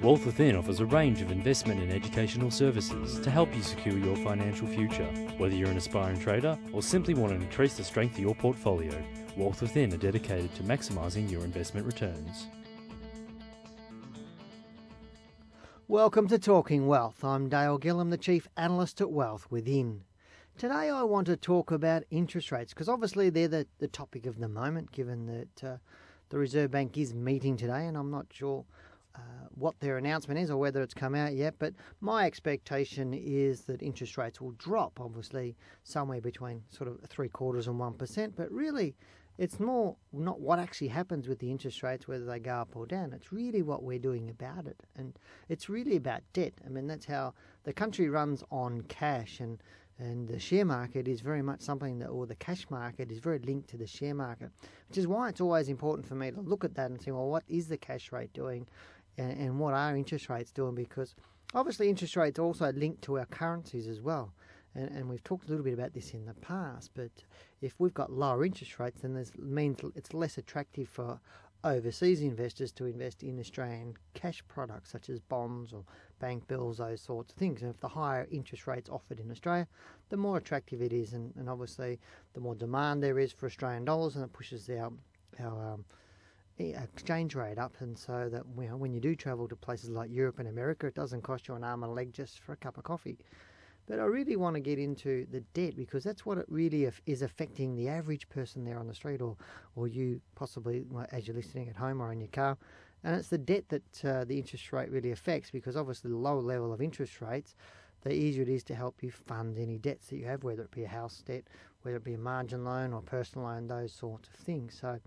Wealth Within offers a range of investment and educational services to help you secure your financial future. Whether you're an aspiring trader or simply want to increase the strength of your portfolio, Wealth Within are dedicated to maximising your investment returns. Welcome to Talking Wealth. I'm Dale Gillham, the Chief Analyst at Wealth Within. Today I want to talk about interest rates because obviously they're the, the topic of the moment given that uh, the Reserve Bank is meeting today and I'm not sure uh, what their announcement is or whether it's come out yet, but my expectation is that interest rates will drop, obviously, somewhere between sort of three quarters and 1%. But really, it's more not what actually happens with the interest rates, whether they go up or down. It's really what we're doing about it. And it's really about debt. I mean, that's how the country runs on cash. And and the share market is very much something that, or the cash market is very linked to the share market, which is why it's always important for me to look at that and say, well, what is the cash rate doing? And, and what are interest rates doing? Because obviously interest rates also linked to our currencies as well. And, and, we've talked a little bit about this in the past, but if we've got lower interest rates, then this means it's less attractive for overseas investors to invest in Australian cash products such as bonds or bank bills, those sorts of things. And if the higher interest rates offered in Australia, the more attractive it is, and, and obviously the more demand there is for Australian dollars, and it pushes our our um, exchange rate up, and so that you know, when you do travel to places like Europe and America, it doesn't cost you an arm and a leg just for a cup of coffee. But I really want to get into the debt because that's what it really is affecting the average person there on the street, or or you possibly as you're listening at home or in your car. And it's the debt that uh, the interest rate really affects because obviously the lower level of interest rates, the easier it is to help you fund any debts that you have, whether it be a house debt, whether it be a margin loan or personal loan, those sorts of things. So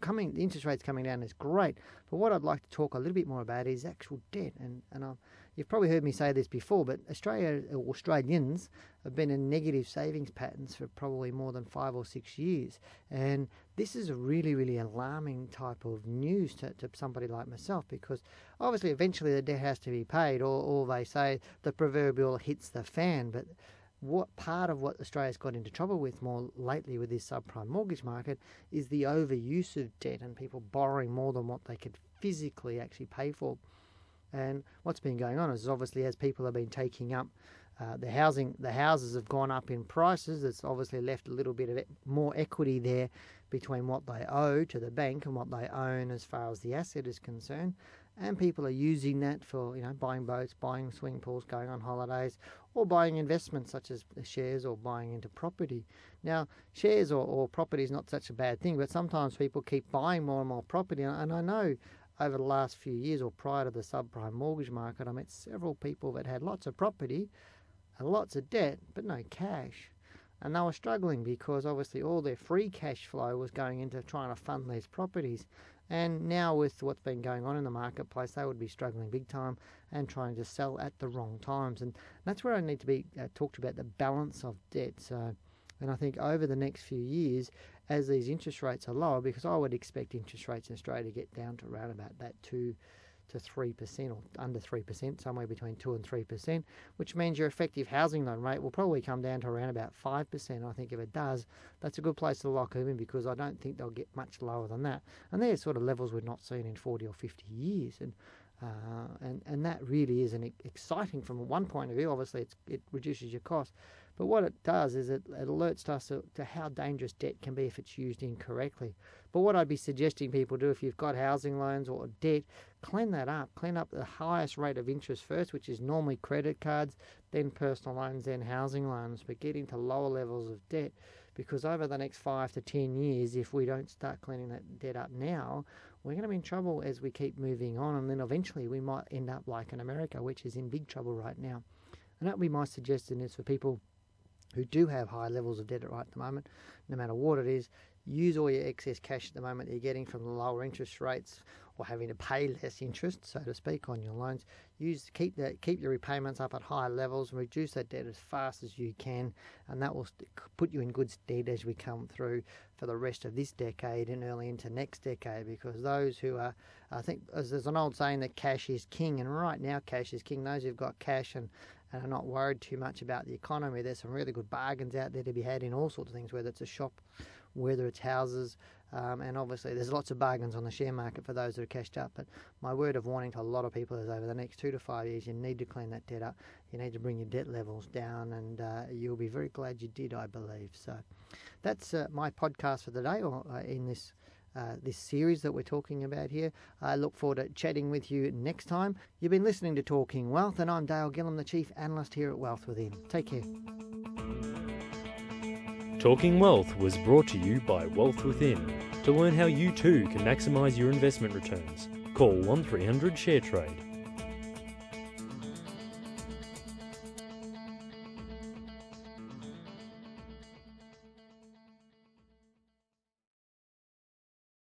coming the interest rates coming down is great. But what I'd like to talk a little bit more about is actual debt. And and um, you've probably heard me say this before, but Australia Australians have been in negative savings patterns for probably more than five or six years. And this is a really really alarming type of news to, to somebody like myself because obviously eventually the debt has to be paid, or or they say the proverbial hits the fan, but what part of what Australia's got into trouble with more lately with this subprime mortgage market is the overuse of debt and people borrowing more than what they could physically actually pay for. And what's been going on is obviously as people have been taking up uh, the housing, the houses have gone up in prices. It's obviously left a little bit of more equity there between what they owe to the bank and what they own as far as the asset is concerned and people are using that for you know buying boats, buying swimming pools, going on holidays, or buying investments such as shares or buying into property. Now, shares or, or property is not such a bad thing, but sometimes people keep buying more and more property, and I know over the last few years or prior to the subprime mortgage market, I met several people that had lots of property and lots of debt, but no cash. And they were struggling because obviously all their free cash flow was going into trying to fund these properties. And now, with what's been going on in the marketplace, they would be struggling big time and trying to sell at the wrong times. And that's where I need to be uh, talked about the balance of debt. So, and I think over the next few years, as these interest rates are lower, because I would expect interest rates in Australia to get down to around about that two to 3% or under 3%, somewhere between 2 and 3%, which means your effective housing loan rate will probably come down to around about 5%. I think if it does, that's a good place to lock them in because I don't think they'll get much lower than that. And they're sort of levels we've not seen in 40 or 50 years. And uh, and, and that really is an exciting from one point of view. Obviously, it reduces your cost. But what it does is it, it alerts us to, to, how dangerous debt can be if it's used incorrectly. But what I'd be suggesting people do if you've got housing loans or debt, clean that up. Clean up the highest rate of interest first, which is normally credit cards, then personal loans, then housing loans. But get into lower levels of debt because over the next five to ten years, if we don't start cleaning that debt up now, we're going to be in trouble as we keep moving on. And then eventually we might end up like in America, which is in big trouble right now. And that would be my suggestion is for people who do have high levels of debt right at the moment, no matter what it is, use all your excess cash at the moment you're getting from the lower interest rates or having to pay less interest, so to speak, on your loans. Use keep that keep your repayments up at higher levels and reduce that debt as fast as you can, and that will put you in good stead as we come through for the rest of this decade and early into next decade. Because those who are, I think, as there's an old saying that cash is king, and right now cash is king. Those who've got cash and and are not worried too much about the economy. There's some really good bargains out there to be had in all sorts of things, whether it's a shop whether it's houses, um, and obviously, there's lots of bargains on the share market for those that are cashed up. But my word of warning to a lot of people is over the next two to five years, you need to clean that debt up. You need to bring your debt levels down, and uh, you'll be very glad you did, I believe. So that's uh, my podcast for the day, or uh, in this. Uh, this series that we're talking about here. I look forward to chatting with you next time. You've been listening to Talking Wealth, and I'm Dale Gillham, the Chief Analyst here at Wealth Within. Take care. Talking Wealth was brought to you by Wealth Within. To learn how you too can maximise your investment returns, call 1300 ShareTrade